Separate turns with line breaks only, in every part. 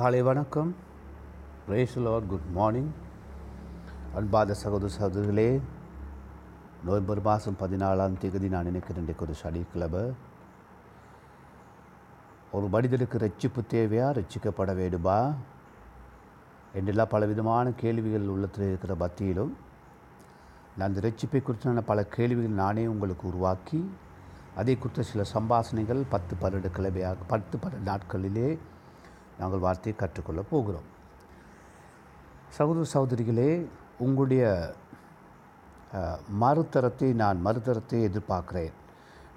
காலை வணக்கம். ரேசலோர் good morning அன்பாத சகோதர சகோதரிகளே நவம்பர் மாதம் பதினாலாம் தேதி நான் நினைக்கிறேன். இன்றைக்கு ஒரு சனிக்கிழமை. ஒரு மனிதனுக்கு ரட்சிப்பு தேவையா? ரட்சிக்கப்பட வேண்டுமா? என்றெல்லாம் பலவிதமான கேள்விகள் உள்ளத்தில் இருக்கிற மத்தியிலும் நான் அந்த ரட்சிப்பை குறித்தான பல கேள்விகள் நானே உங்களுக்கு உருவாக்கி அதை குறித்த சில சம்பாஷணைகள் பத்து பன்னெண்டு கிழமையாக பத்து பன்னெண்டு நாட்களிலே நாங்கள் வார்த்தையை கற்றுக்கொள்ளப் போகிறோம். சகோதர சகோதரிகளே உங்களுடைய மறுத்தரத்தை மறுதரத்தை நான் மறுதரத்தை எதிர்பார்க்குறேன்.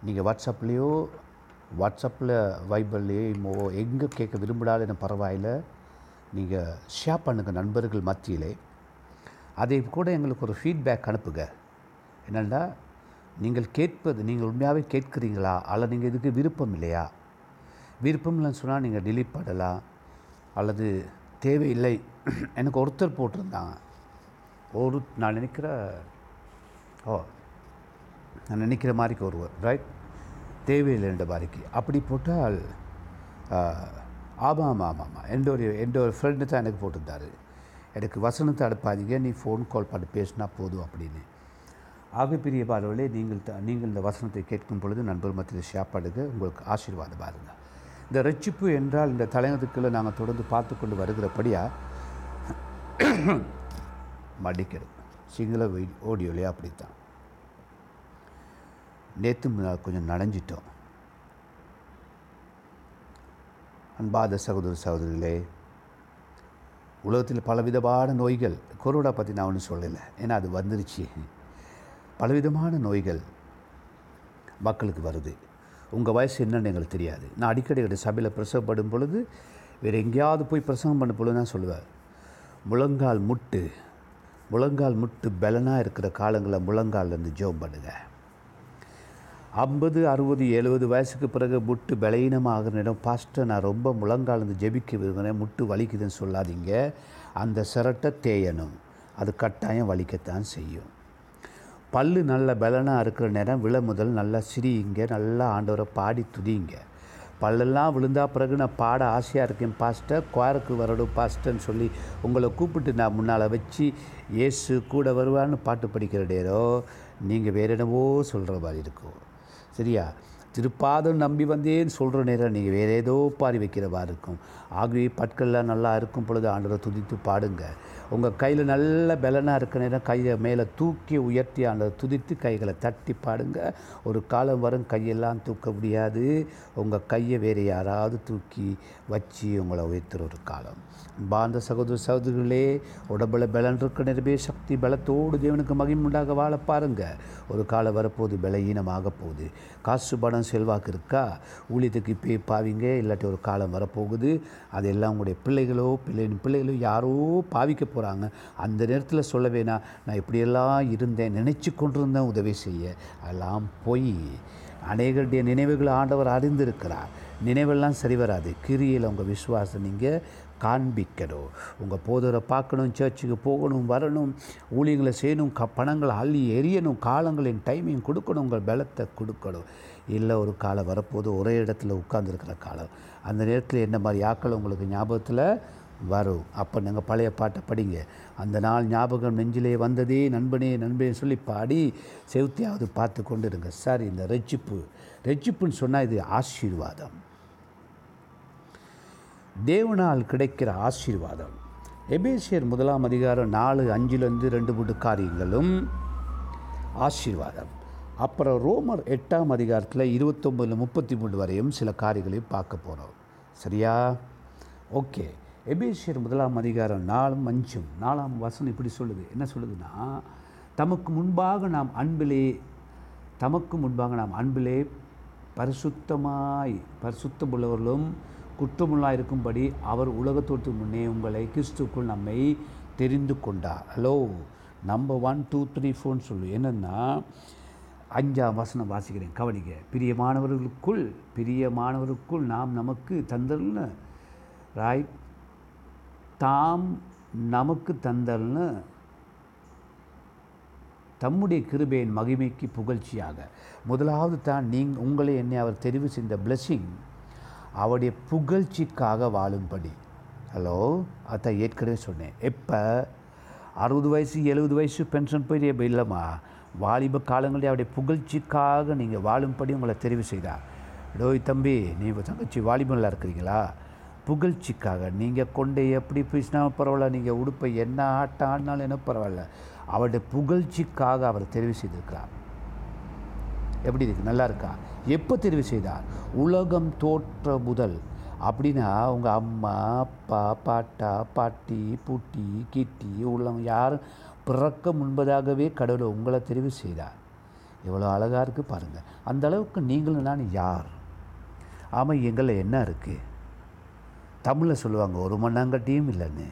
நீங்கள் வாட்ஸ்அப்லேயோ வாட்ஸ்அப்பில் வைபர்லேயோ எங்கே கேட்க விரும்பினாலும் பரவாயில்ல. நீங்கள் ஷேர் பண்ணுங்கள் நண்பர்கள் மத்தியிலே. அதை கூட எங்களுக்கு ஒரு ஃபீட்பேக் அனுப்புங்க. என்னென்னா நீங்கள் கேட்பது நீங்கள் உண்மையாகவே கேட்குறீங்களா? அல்ல நீங்கள் இதுக்கு விருப்பம் இல்லையா? விருப்பம் இல்லைன்னு சொன்னால் நீங்கள் டிலீட் பண்ணலாம். அல்லது தேவையில்லை. எனக்கு ஒருத்தர் போட்டிருந்தாங்க ஒரு நான் நினைக்கிற ஓ நான் நினைக்கிற மாதிரிக்கு ஒருவர் ரைட் தேவையில்லைன்ற மாதிரிக்கு அப்படி போட்டால் ஆமாம் ஆமாம் ஆமாம் ஆமாம் எந்த ஒரு எந்த ஒரு ஃப்ரெண்டு தான் எனக்கு போட்டிருந்தாரு. எனக்கு வசனத்தை அனுப்பாதீங்க. நீ ஃபோன் கால் பண்ணி பேசினா போதும் அப்படின்னு. ஆக பெரிய பார்வையிலே நீங்கள் த நீங்கள் இந்த வசனத்தை கேட்கும் பொழுது நண்பர் மத்தியில் ஷேர் பண்ணுங்க. உங்களுக்கு ஆசீர்வாதம் பாருங்கள் இந்த ரட்சிப்பு என்றால் இந்த தலைநகத்துக்குள்ளே நாங்கள் தொடர்ந்து பார்த்து கொண்டு வருகிறபடியாக மடிக்கிறது சிங்கள ஓடியோலையே அப்படித்தான். நேற்று கொஞ்சம் நனைஞ்சிட்டோம். அன்பாத சகோதர சகோதரிகளே உலகத்தில் பலவிதமான நோய்கள் கொரோனா பற்றி நான் ஒன்றும் சொல்லலை. ஏன்னா அது வந்துருச்சு. பலவிதமான நோய்கள் மக்களுக்கு வருது. உங்கள் வயசு என்னன்னு எங்களுக்கு தெரியாது. நான் அடிக்கடி எங்கள் சபையில் பிரசவப்படும் பொழுது வேறு எங்கேயாவது போய் பிரசவம் பண்ண பொழுது தான் சொல்லுவேன் முழங்கால் முட்டு முழங்கால் முட்டு பலனாக இருக்கிற காலங்களில் முழங்கால்லேருந்து ஜோம் பண்ணுங்கள் ஐம்பது அறுபது எழுபது வயசுக்கு பிறகு முட்டு பலவீனமாகிற இடம் பாஸ்ட்டை நான் ரொம்ப முழங்காலேருந்து ஜெபிக்க விரும்புகிறேன் முட்டு வலிக்குதுன்னு சொல்லாதீங்க. அந்த சிரட்டை தேயணும். அது கட்டாயம் வலிக்கத்தான் செய்யும். பல்லு நல்ல பலனாக இருக்கிற நேரம் விழ முதல் நல்லா சிரிங்க நல்லா ஆண்டவரை பாடி துதிங்க பல்லெல்லாம் விழுந்தா பிறகு நான் பாட ஆசையாக இருக்கேன் பாஸ்டர் குவாருக்கு வரடும் பாஸ்டர்ன்னு சொல்லி உங்களை கூப்பிட்டு நான் முன்னால் வச்சு இயேசு கூட வருவான்னு பாட்டு படிக்கிற நேரம் நீங்கள் வேற என்னவோ சொல்கிற மாதிரி இருக்கும். சரியா? திருப்பாதம் நம்பி வந்தேன்னு சொல்கிற நேரம் நீங்கள் வேறு ஏதோ பாரி வைக்கிற மாதிரி இருக்கும். ஆகவே பற்கள்லாம் நல்லா இருக்கும் பொழுது ஆண்டவரை துதித்து பாடுங்க. உங்கள் கையில் நல்ல பலனாக இருக்கிற நேரம் கையை மேலே தூக்கி உயர்த்தி அந்த துதித்து கைகளை தட்டி பாடுங்க. ஒரு காலம் வரும் கையெல்லாம் தூக்க முடியாது. உங்கள் கையை வேறு யாராவது தூக்கி வச்சு உங்களை உயர்த்துற ஒரு காலம். பாந்த சகோதர சகோதரிகளே உடம்புல பலன் இருக்க நேரமே சக்தி பலத்தோடு தேவனுக்கு மகிமுண்டாக வாழ பாருங்க. ஒரு காலம் வரப்போகுது பலகீனமாக போகுது. காசு பணம் செல்வாக்கு இருக்கா? ஊழியத்துக்கு இப்போ பாவிங்க இல்லாட்டி ஒரு காலம் வரப்போகுது. அதெல்லாம் உங்களுடைய பிள்ளைகளோ பிள்ளை பிள்ளைகளோ யாரோ பாவிக்க போகிறாங்க அந்த நேரத்தில் சொல்ல வேணாம் நான் இப்படியெல்லாம் இருந்தேன் நினச்சி கொண்டிருந்தேன் உதவி செய்ய. அதெல்லாம் போய் அநேகருடைய நினைவுகளை ஆண்டவர் அறிந்திருக்கிறார். நினைவெல்லாம் சரி வராது. கிரியில் உங்கள் விசுவாசம் நீங்கள் காண்பிக்கணும். உங்கள் போதரை பார்க்கணும் சர்ச்சுக்கு போகணும் வரணும் ஊழியங்களை செய்யணும் க பணங்களை அள்ளி எரியணும் காலங்களின் டைமிங் கொடுக்கணும் உங்கள் பலத்தை கொடுக்கணும். இல்லை ஒரு காலம் வரப்போது ஒரே இடத்துல உட்கார்ந்துருக்கிற காலம். அந்த நேரத்தில் என்ன மாதிரி ஆக்கள் உங்களுக்கு ஞாபகத்தில் வரும். அப்போ நாங்கள் பழைய பாட்டை படிங்க. அந்த நாள் ஞாபகம் நெஞ்சிலே வந்ததே நண்பனே நண்பனே சொல்லி பாடி செவுத்தியாவது பார்த்து கொண்டு இருங்க சார் இந்த ரெச்சிப்பு ரெச்சிப்புன்னு சொன்னால் இது ஆசீர்வாதம். தேவனால் கிடைக்கிற ஆசீர்வாதம். எபேசியர் முதலாம் அதிகாரம் நாலு அஞ்சுலேருந்து ரெண்டு மூணு காரியங்களும் ஆசீர்வாதம். அப்புறம் ரோமர் எட்டாம் அதிகாரத்தில் இருபத்தொம்பதில் முப்பத்தி மூணு வரையும் சில காரியங்களையும் பார்க்க போகிறோம் சரியா? ஓகே. எபேசியர் முதலாம் அதிகாரம் நாலும் அஞ்சும் நாலாம் வசனம் இப்படி சொல்லுது. என்ன சொல்லுதுன்னா தமக்கு முன்பாக நாம் அன்பிலே தமக்கு முன்பாக நாம் அன்பிலே பரிசுத்தமாய் பரிசுத்தமுள்ளவர்களும் குற்றமுள்ளாக இருக்கும்படி அவர் உலகத்தோட்டு முன்னே உங்களை கிறிஸ்துக்குள் நம்மை தெரிந்து கொண்டார். Hello number one two three ஃபோர்னு சொல்லு. என்னென்னா அஞ்சாம் வசனம் வாசிக்கிறேன் கவனிக்க பிரியமானவர்களுக்குள் பிரியமானவருக்குள் நாம் நமக்கு தந்தல்னு ராய் தாம் நமக்கு தந்தல்னு தம்முடைய கிருபையின் மகிமைக்கு புகழ்ச்சியாக. முதலாவது தான் நீங் உங்களை என்னை அவர் தெரிவு செய்த பிளெஸ்ஸிங் அவருடைய புகழ்ச்சிக்காக வாழும்படி. ஹலோ அதான் ஏற்கனவே சொன்னேன். எப்போ? அறுபது வயசு எழுபது வயசு பென்ஷன் போய் இப்போ இல்லைம்மா. வாலிப காலங்களில் அவருடைய புகழ்ச்சிக்காக நீங்கள் வாழும்படி உங்களை தெரிவு செய்தார். டோய் தம்பி நீ தங்கச்சி வாலிபனில் இருக்கிறீங்களா? புகழ்ச்சிக்காக. நீங்கள் கொண்டு எப்படி பேசினா பரவாயில்ல நீங்கள் உடுப்பை என்ன ஆட்டம் ஆடினாலும் என்ன பரவாயில்ல. அவருடைய புகழ்ச்சிக்காக அவர் தெரிவு செய்திருக்கிறார். எப்படி இருக்கு? நல்லா இருக்கா? எப்போ தெரிவு செய்தார்? உலகம் தோற்ற முதல். அப்படின்னா உங்கள் அம்மா அப்பா பாட்டா பாட்டி பூட்டி கிட்டி உள்ளம் யாரும் பிறக்க முன்பதாகவே கடவுளை உங்களை தெரிவு செய்தார். எவ்வளோ அழகாக இருக்குது பாருங்கள் அந்த அளவுக்கு நீங்களும் நான் யார்? ஆமாம் எங்களில் என்ன இருக்குது தமிழில் சொல்லுவாங்க ஒரு மண்ணாங்கட்டியும் இல்லைன்னு.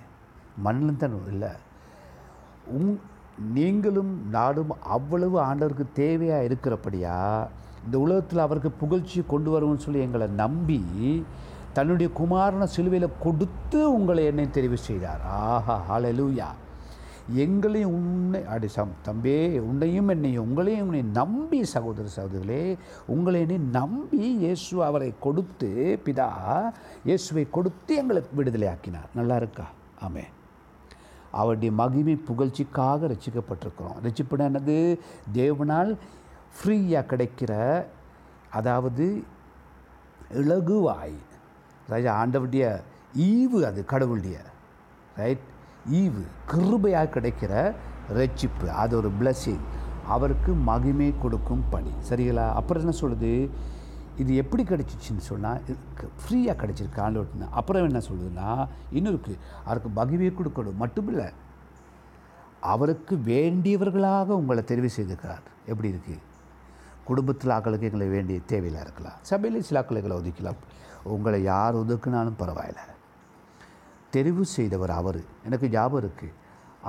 மண்ணில் தான் இல்லை. உங் நீங்களும் நாடும் அவ்வளவு ஆண்டவருக்கு தேவையாக இருக்கிறபடியா இந்த உலகத்தில் அவருக்கு புகழ்ச்சி கொண்டு வருவோம்னு சொல்லி எங்களை நம்பி தன்னுடைய குமாரனை சிலுவையில் கொடுத்து உங்களை என்னை தெரிவு செய்தார். ஆஹா ஹalleluya. எங்களையும் உன்னை அடி சம் தம்பே உன்னையும் என்னையும் உங்களையும் உன்னை நம்பி சகோதர சகோதரிகளே உங்களை என்னை நம்பி இயேசு அவரை கொடுத்து பிதா இயேசுவை கொடுத்து எங்களை விடுதலை ஆக்கினார் நல்லா இருக்கா? ஆமே அவருடைய மகிமை புகழ்ச்சிக்காக ரசிக்கப்பட்டிருக்கிறோம். ரசிப்புனா என்னது? தேவனால் ஃப்ரீயாக கிடைக்கிற அதாவது இலகுவாய். ராஜா ஆண்டவருடைய ஈவு அது கடவுளுடைய. ரைட்? ஈவு கிருபையாக கிடைக்கிற ரட்சிப்பு அது ஒரு blessing. அவருக்கு மகிமை கொடுக்கும் பணி. சரிங்களா? அப்புறம் என்ன சொல்லுது? இது எப்படி கிடச்சிச்சின்னு சொன்னால் ஃப்ரீயாக கிடச்சிருக்கு ஆண்டவர்னா அப்புறம் என்ன சொல்லுதுன்னா இன்னும் இருக்குது அவருக்கு மகிமையை கொடுக்கணும். மட்டும் இல்லை அவருக்கு வேண்டியவர்களாக உங்களை தெரிவு செய்திருக்கிறார். எப்படி இருக்குது குடும்பத்தில் ஆக்களுக்கு எங்களை வேண்டிய தேவையில்லை இருக்கலாம். சபையில் சில ஆக்களை எங்களை ஒதுக்கலாம். உங்களை யார் ஒதுக்குனாலும் பரவாயில்லை. தெரிவு செய்தவர் அவர். எனக்கு ஞாபகம் இருக்குது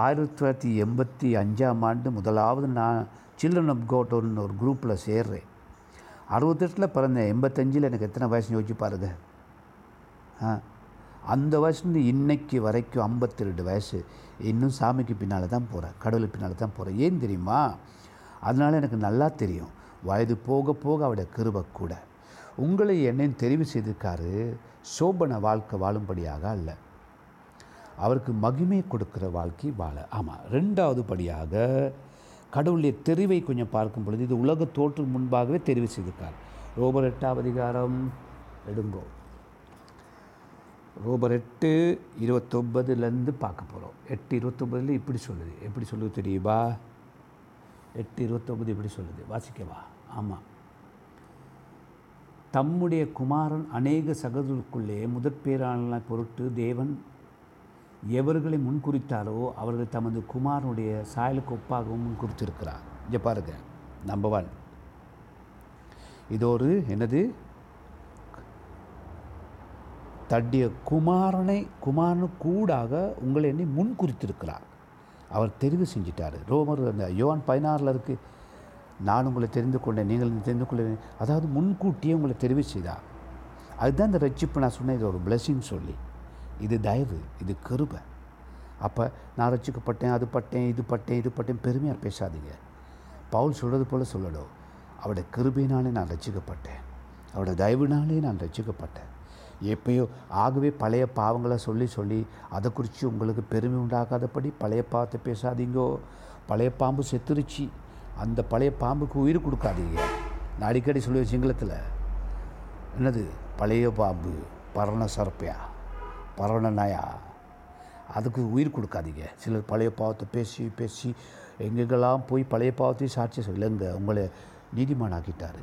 ஆயிரத்தி தொள்ளாயிரத்தி எண்பத்தி அஞ்சாம் ஆண்டு முதலாவது நான் சில்ட்ரன் ஆஃப் கோட்டோன்னு ஒரு குரூப்பில் சேர்றேன். அறுபத்தெட்டில் பிறந்தேன். எண்பத்தஞ்சில் எனக்கு எத்தனை வயசு யோசிச்சு பாருங்க. ஆ அந்த வயசுலேருந்து இன்னைக்கு வரைக்கும் ஐம்பத்தி ரெண்டு வயசு. இன்னும் சாமிக்கு பின்னால் தான் போகிறேன் கடவுளுக்கு பின்னால் தான் போகிறேன் ஏன் தெரியுமா? அதனால் எனக்கு நல்லா தெரியும். வயது போக போக அவருடைய கிருபை கூட. உங்களை என்னையும் தெரிவு செய்திருக்காரு. சோபன வாழ்க்கை வாழும்படியாக அல்ல. அவருக்கு மகிமை கொடுக்கிற வாழ்க்கை வாழ. ஆமாம் ரெண்டாவது படியாக கடவுளுடைய தெரிவை கொஞ்சம் பார்க்கும் பொழுது இது உலக தோற்று முன்பாகவே தெரிவு செய்திருக்கார். ரோபர் எட்டாம் அதிகாரம் எடுங்கோ. ரோபர் எட்டு இருபத்தொம்பதுலேருந்து பார்க்க போகிறோம் எட்டு இருபத்தொம்பதுல இப்படி சொல்லுது. எப்படி சொல்லுது தெரியுமா? எட்டு இருபத்தொம்பது இப்படி சொல்லுது. வாசிக்கவா ஆமாம் தம்முடைய குமாரன் அநேக சகோதரருக்குள்ளே முதற்பேரான பொருட்டு தேவன் எவர்களை முன்குறித்தாலோ அவர்கள் தமது குமாரனுடைய சாயலுக்கு ஒப்பாகவும் முன்குறித்திருக்கிறார். இங்கே பாருங்க நம்பர் ஒன் இது ஒரு என்னது? தட்டிய குமாரனை குமாரனு கூடாக உங்களை என்னை முன்குறித்திருக்கிறார். அவர் தெரிவு செஞ்சிட்டார். ரோமர் அந்த யோவான் பதினாறில் இருக்குது நான் உங்களை தெரிந்து கொண்டேன் நீங்கள் தெரிந்து கொள்ள அதாவது முன்கூட்டியே உங்களை தெரிவு செய்தார். அதுதான் இந்த ரட்சிப்பு நான் சொன்னேன் இது ஒரு blessing சொல்லி. இது தயவு இது கிருபை. அப்போ நான் ரசிக்கப்பட்டேன் அது பட்டேன் இது பட்டேன் இது பட்டேன் பெருமையாக பேசாதீங்க. பவுல் சொல்கிறது போல் சொல்லணும். அவருடைய கிருபினாலே நான் ரசிக்கப்பட்டேன். அவருடைய தயவுனாலே நான் ரசிக்கப்பட்டேன். எப்பயோ ஆகவே பழைய பாவங்களை சொல்லி சொல்லி அதை குறித்து உங்களுக்கு பெருமை உண்டாகாதபடி பழைய பாவத்தை பேசாதீங்கோ. பழைய பாம்பு செத்துருச்சு. அந்த பழைய பாம்புக்கு உயிர் கொடுக்காதீங்க. நான் அடிக்கடி சொல்லுவேன் சிங்களத்தில் என்னது? பழைய பாம்பு பரண சர்ப்பையா? பரவணனாயா அதுக்கு உயிர் கொடுக்காதீங்க. சிலர் பழைய பாவத்தை பேசி பேசி எங்கெங்கெல்லாம் போய் பழைய பாவத்தையும் சாட்சி இல்லைங்க உங்களை நீதிமானாக்கிட்டாரு.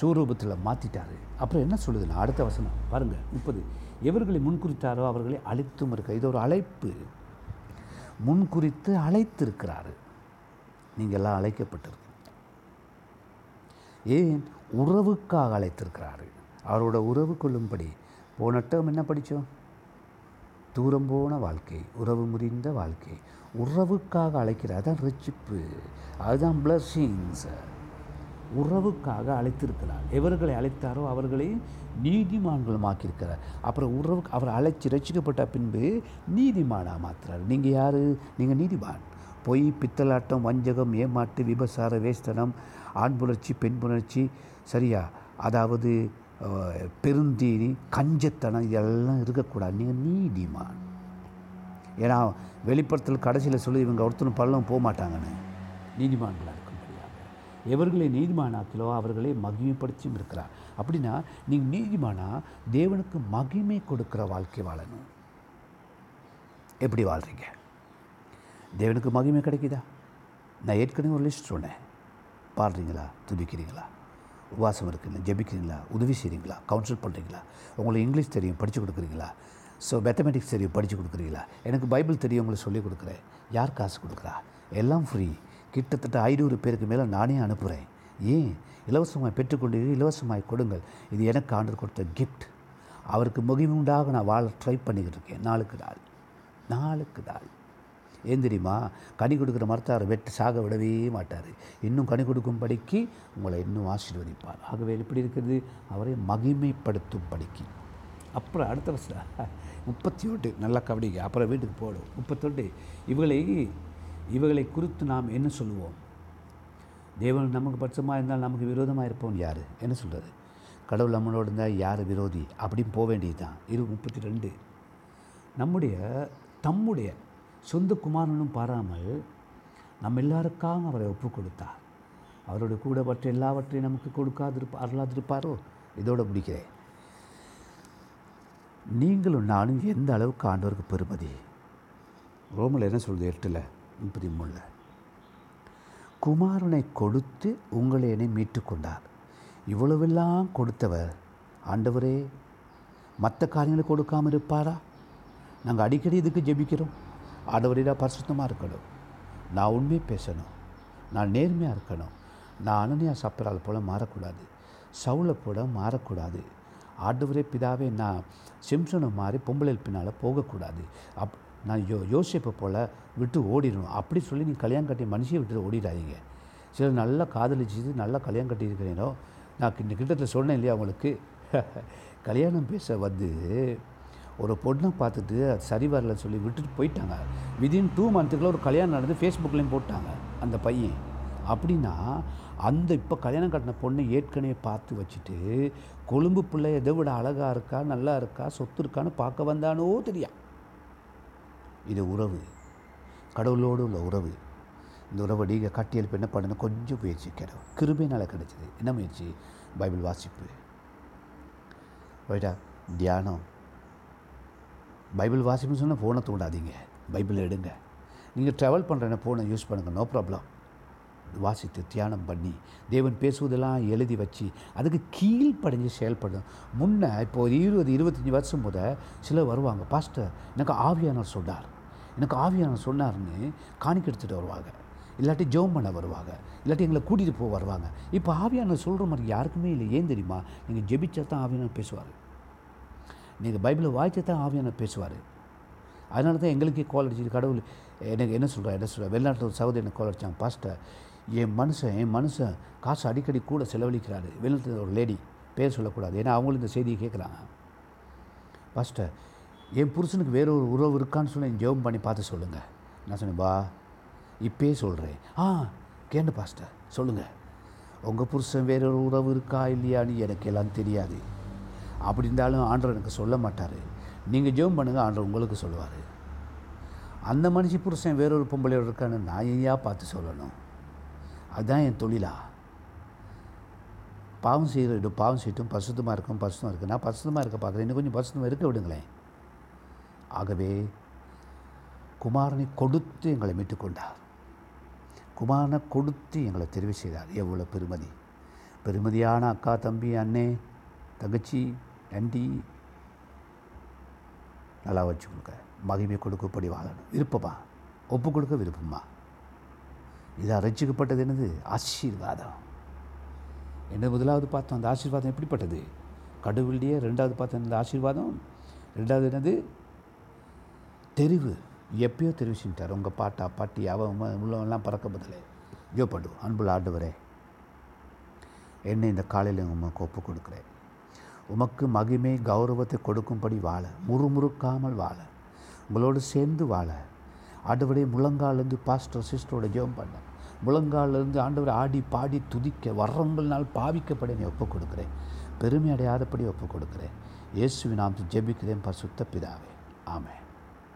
சூரூபத்தில் மாற்றிட்டார் அப்புறம் என்ன சொல்லுதுன்னா அடுத்த வசனம் பாருங்கள் முப்பது. எவர்களை முன்குறித்தாரோ அவர்களை அழைத்தும் இருக்க இது ஒரு அழைப்பு. முன்குறித்து அழைத்திருக்கிறாரு. நீங்கள் எல்லாம் அழைக்கப்பட்டிருக்கு. ஏன்? உறவுக்காக அழைத்திருக்கிறாரு. அவரோட உறவு கொள்ளும்படி. போன டேர்ம் என்ன படித்தோம்? தூரம் போன வாழ்க்கை உறவு முறிந்த வாழ்க்கை. உறவுக்காக அழைக்கிறார் அதுதான் ரிச்சிப்பு அதுதான் பிளஸ்ஸிங்ஸ் உறவுக்காக அழைத்திருக்கிறார். எவர்களை அழைத்தாரோ அவர்களை நீதிமான்களுமாக்கியிருக்கிறார். அப்புறம் உறவு அவர் அழைச்சி ரட்சிக்கப்பட்ட பின்பு நீதிமானாக மாற்றுறார் நீங்கள் யார்? நீங்கள் நீதிமான். பொய் பித்தலாட்டம் வஞ்சகம் ஏமாட்டு விபசார வேஸ்தனம் ஆண் புணர்ச்சி பெண் புணர்ச்சி சரியா? அதாவது பெருந்தீனி கஞ்சத்தனம் இதெல்லாம் இருக்கக்கூடாது. நீங்கள் நீதிமான். ஏன்னா வெளிப்படத்தில் கடைசியில் சொல்லி இவங்க ஒருத்தரும் பள்ளம் போக மாட்டாங்கன்னு. நீதிமான்களாக இருக்கும்படியாக. எவர்களை நீதிமானாக்கிலோ அவர்களை மகிமைப்படுத்தியும் இருக்கிறார். அப்படின்னா நீங்கள் நீதிமானா தேவனுக்கு மகிமை கொடுக்குற வாழ்க்கை வாழணும். எப்படி வாழ்கிறீங்க தேவனுக்கு மகிமை கிடைக்குதா? நான் ஏற்கனவே ஒரு லிஸ்ட் சொன்னேன். பாடுறீங்களா? துதிக்கிறீங்களா? உபவாசம் இருக்குங்களா ஜெபிக்கிறீங்களா? உதவி செய்கிறீங்களா கவுன்சில் பண்ணுறீங்களா உங்களுக்கு இங்கிலீஷ் தெரியும் படித்து கொடுக்குறீங்களா? ஸோ மேத்தமெட்டிக்ஸ் தெரியும் படித்து கொடுக்குறீங்களா? எனக்கு பைபிள் தெரியும் உங்களுக்கு சொல்லிக் கொடுக்குறேன். யார் காசு கொடுக்குறா? எல்லாம் ஃப்ரீ கிட்டத்தட்ட ஐநூறு பேருக்கு மேலே நானே அனுப்புகிறேன் ஏன்? இலவசமாக பெற்றுக்கொண்டு இலவசமாய் கொடுங்கள். இது எனக்கு ஆண்டர் கொடுத்த கிஃப்ட் அவருக்கு முகிமுண்டாக நான் வாழ ட்ரை பண்ணிக்கிட்டு இருக்கேன். நாளுக்கு நாள். நாளுக்கு நாள். ஏன் தெரியுமா? கனி கொடுக்குற மரத்தார் வெட்டு சாக விடவே மாட்டார். இன்னும் கனி கொடுக்கும்படிக்கு உங்களை இன்னும் ஆசீர்வதிப்பார். ஆகவே எப்படி இருக்கிறது அவரை மகிமைப்படுத்தும் படிக்கு. அப்புறம் அடுத்த வருஷம் முப்பத்தி ஒட்டு நல்லா கபடிக்கு அப்புறம் வீட்டுக்கு போடும் முப்பத்தொட்டு. இவங்களை இவர்களை குறித்து நாம் என்ன சொல்லுவோம்? தேவன் நமக்கு பட்சமாக இருந்தால் நமக்கு விரோதமாக இருப்போம் யார்? என்ன சொல்கிறது கடவுள் நம்மளோட இருந்தால் யார் விரோதி? அப்படின்னு போக வேண்டியது தான் இரு முப்பத்தி ரெண்டு. நம்முடைய தம்முடைய சொந்த குமாரனும் பாராமல் நம்ம எல்லாருக்காக அவரை ஒப்புக் கொடுத்தார் அவரோட கூட பற்ற எல்லாவற்றையும் நமக்கு கொடுக்காதிருப்பா அருளாதிருப்பாரோ? இதோடு முடிக்கிறேன். நீங்களும் நானும் எந்த அளவுக்கு ஆண்டவருக்கு பெருமதி? ரோமில் என்ன சொல்லுது? எட்டில் முப்பத்தி மூணில். குமாரனை கொடுத்து உங்களை என்னை மீட்டு கொண்டார். இவ்வளவெல்லாம் கொடுத்தவர் ஆண்டவரே. மற்ற காரியங்களை கொடுக்காமல் இருப்பாரா? நாங்கள் அடிக்கடி இதுக்கு ஜெபிக்கிறோம். ஆண்டவரே பரிசுத்தமாக இருக்கணும். நான் உண்மை பேசணும். நான் நேர்மையாக இருக்கணும். நான் அனனியா சப்பரால் போல் மாறக்கூடாது. சவுளை போல மாறக்கூடாது. ஆண்டவரே பிதாவே நான் சிம்சனை மாதிரி பொம்பளை பின்னால் போகக்கூடாது. அப் நான் யோ யோசிப்பை போல் விட்டு ஓடிடணும். அப்படி சொல்லி நீ கல்யாணம் கட்டி மனுஷியை விட்டு ஓடிடாதீங்க. சிலர் நல்லா காதலிச்சு நல்லா கல்யாணம் கட்டியிருக்கிறேனோ? நான் கிட்டத்தில் சொன்னேன் இல்லையா அவங்களுக்கு கல்யாணம் பேச வந்து ஒரு பொண்ணை பார்த்துட்டு அது சரி வரல சொல்லி விட்டுட்டு போயிட்டாங்க. விதின் டூ மந்த்துக்குள்ள ஒரு கல்யாணம் நடந்து ஃபேஸ்புக்லேயும் போட்டாங்க அந்த பையன். அப்படின்னா அந்த இப்போ கல்யாணம் கட்டின பொண்ணை ஏற்கனவே பார்த்து வச்சுட்டு கொழும்பு பிள்ளை எதை விட அழகாக இருக்கா நல்லா இருக்கா சொத்து இருக்கான்னு பார்க்க வந்தானோ தெரியா? இது உறவு. கடவுளோடு உள்ள உறவு. இந்த உறவை நீங்கள் கட்டி என்ன பண்ணணும் கொஞ்சம் முயற்சி கிடைக்கும் கிருபையினால் கிடைச்சிது. என்ன முயற்சி? பைபிள் வாசிப்பு. ரைட்டா தியானம். பைபிள் வாசிப்புன்னு சொன்னால் ஃபோனை தூண்டாதீங்க. பைபிள் எடுங்க. நீங்கள் ட்ராவல் பண்ணுறேன்னா ஃபோனை யூஸ் பண்ணுங்கள் நோ ப்ராப்ளம். வாசித்து தியானம் பண்ணி தேவன் பேசுவதெல்லாம் எழுதி வச்சு அதுக்கு கீழ்ப்படைஞ்சு செயல்படும் முன்ன இப்போ ஒரு இருபது இருபத்தஞ்சி வருஷம் முத சிலர் வருவாங்க. பாஸ்டர் எனக்கு ஆவியானவர் சொன்னார். எனக்கு ஆவியானவர் சொன்னார்னு காணிக்க எடுத்துகிட்டு வருவாங்க. இல்லாட்டி ஜெபம் பண்ண வருவாங்க. இல்லாட்டி எங்களை கூட்டிகிட்டு போக வருவாங்க. இப்போ ஆவியானவர் சொல்கிற மாதிரி யாருக்குமே இல்லை. ஏன் தெரியுமா? நீங்கள் ஜெபிச்சா தான் ஆவியானவர் பேசுவார். நீங்கள் பைபிளை வாய்ச்சா தான் ஆவியான பேசுவார். அதனால தான் எங்களுக்கே கால் அடிச்சு கடவுள் எனக்கு என்ன சொல்கிறேன் என்ன சொல்கிறேன் வெளிநாட்டில் ஒரு சகோதரி எனக்கு கால் அடித்தாங்க பாஸ்டர் என் மனுஷன் என் மனுஷன் காசு அடிக்கடி கூட செலவழிக்கிறாரு. வெளிநாட்டில் ஒரு லேடி பேர் சொல்லக்கூடாது ஏன்னா அவங்களும் இந்த செய்தியை கேட்குறாங்க பாஸ்டர் என் புருஷனுக்கு வேற ஒரு உறவு இருக்கான்னு சொல்லி என் ஜெபம் பண்ணி பார்த்து சொல்லுங்கள் நான் சொன்னேன் பா இப்பயே சொல்கிறேன் ஆ கேண்டு பாஸ்டர் சொல்லுங்கள் உங்கள் புருஷன் வேற ஒரு உறவு இருக்கா இல்லையான்னு எனக்கு எல்லாம் தெரியாது. அப்படி இருந்தாலும் ஆண்டவர் எனக்கு சொல்ல மாட்டார். நீங்கள் ஜெபம் பண்ணுங்கள் ஆண்டவர் உங்களுக்கு சொல்லுவார். அந்த மனுஷி புருஷன் வேறொரு பொம்பளையோட இருக்கான்னு நான் ஏயா பார்த்து சொல்லணும். அதுதான் என் தொழிலா? பாவம் செய்கிற பாவம் செய்யட்டும் பசுத்தமாக இருக்கும் பசுத்தமாக இருக்குது நான் பசுத்தமாக இருக்க பார்க்குறேன். இன்னும் கொஞ்சம் பசுத்தமாக இருக்க விடுங்களேன். ஆகவே குமாரனை கொடுத்து எங்களை மீட்டுக்கொண்டார் குமாரனை கொடுத்து எங்களை தெரிவு செய்தார். எவ்வளோ பெருமதி. பெருமதியான அக்கா தம்பி அண்ணே தங்கச்சி நன்றி. நல்லா வச்சு மகிமை கொடுக்கப்படி வாழணும். விருப்பமா? ஒப்பு கொடுக்க விருப்பமா? இதாக ரசிக்கப்பட்டது என்னது? ஆசீர்வாதம். என்ன முதலாவது பார்த்தோம் அந்த ஆசீர்வாதம் எப்படிப்பட்டது? கடவுளுடைய ரெண்டாவது பார்த்தோம் இந்த ஆசீர்வாதம். ரெண்டாவது என்னது? தெரிவு. எப்பயோ தெரிவு செஞ்சிட்டார். உங்கள் பாட்டா பாட்டி அவன் உள்ளவெல்லாம் பறக்க பதிலே படு அன்புள்ள ஆண்டவரே. என்னை இந்த காலையில் உமக்கு ஒப்பு கொடுக்குறேன். உமக்கு மகிமை கௌரவத்தை கொடுக்கும்படி வாழ முறுமுறுக்காமல் வாழ உங்களோடு சேர்ந்து வாழ. ஆண்டவரே முழங்காலேருந்து பாஸ்டர் சிஸ்டரோட ஜெபம் பண்ண. முழங்காலேருந்து ஆண்டவரை ஆடி பாடி துதிக்க வர்றவங்களால் பாவிக்கப்பட நீ ஒப்புக் கொடுக்குறேன். பெருமை அடையாதபடி ஒப்புக் கொடுக்குறேன். இயேசுவின் நாம் ஜெபிக்கிறேன் பசுத்த பிதாவே. ஆமே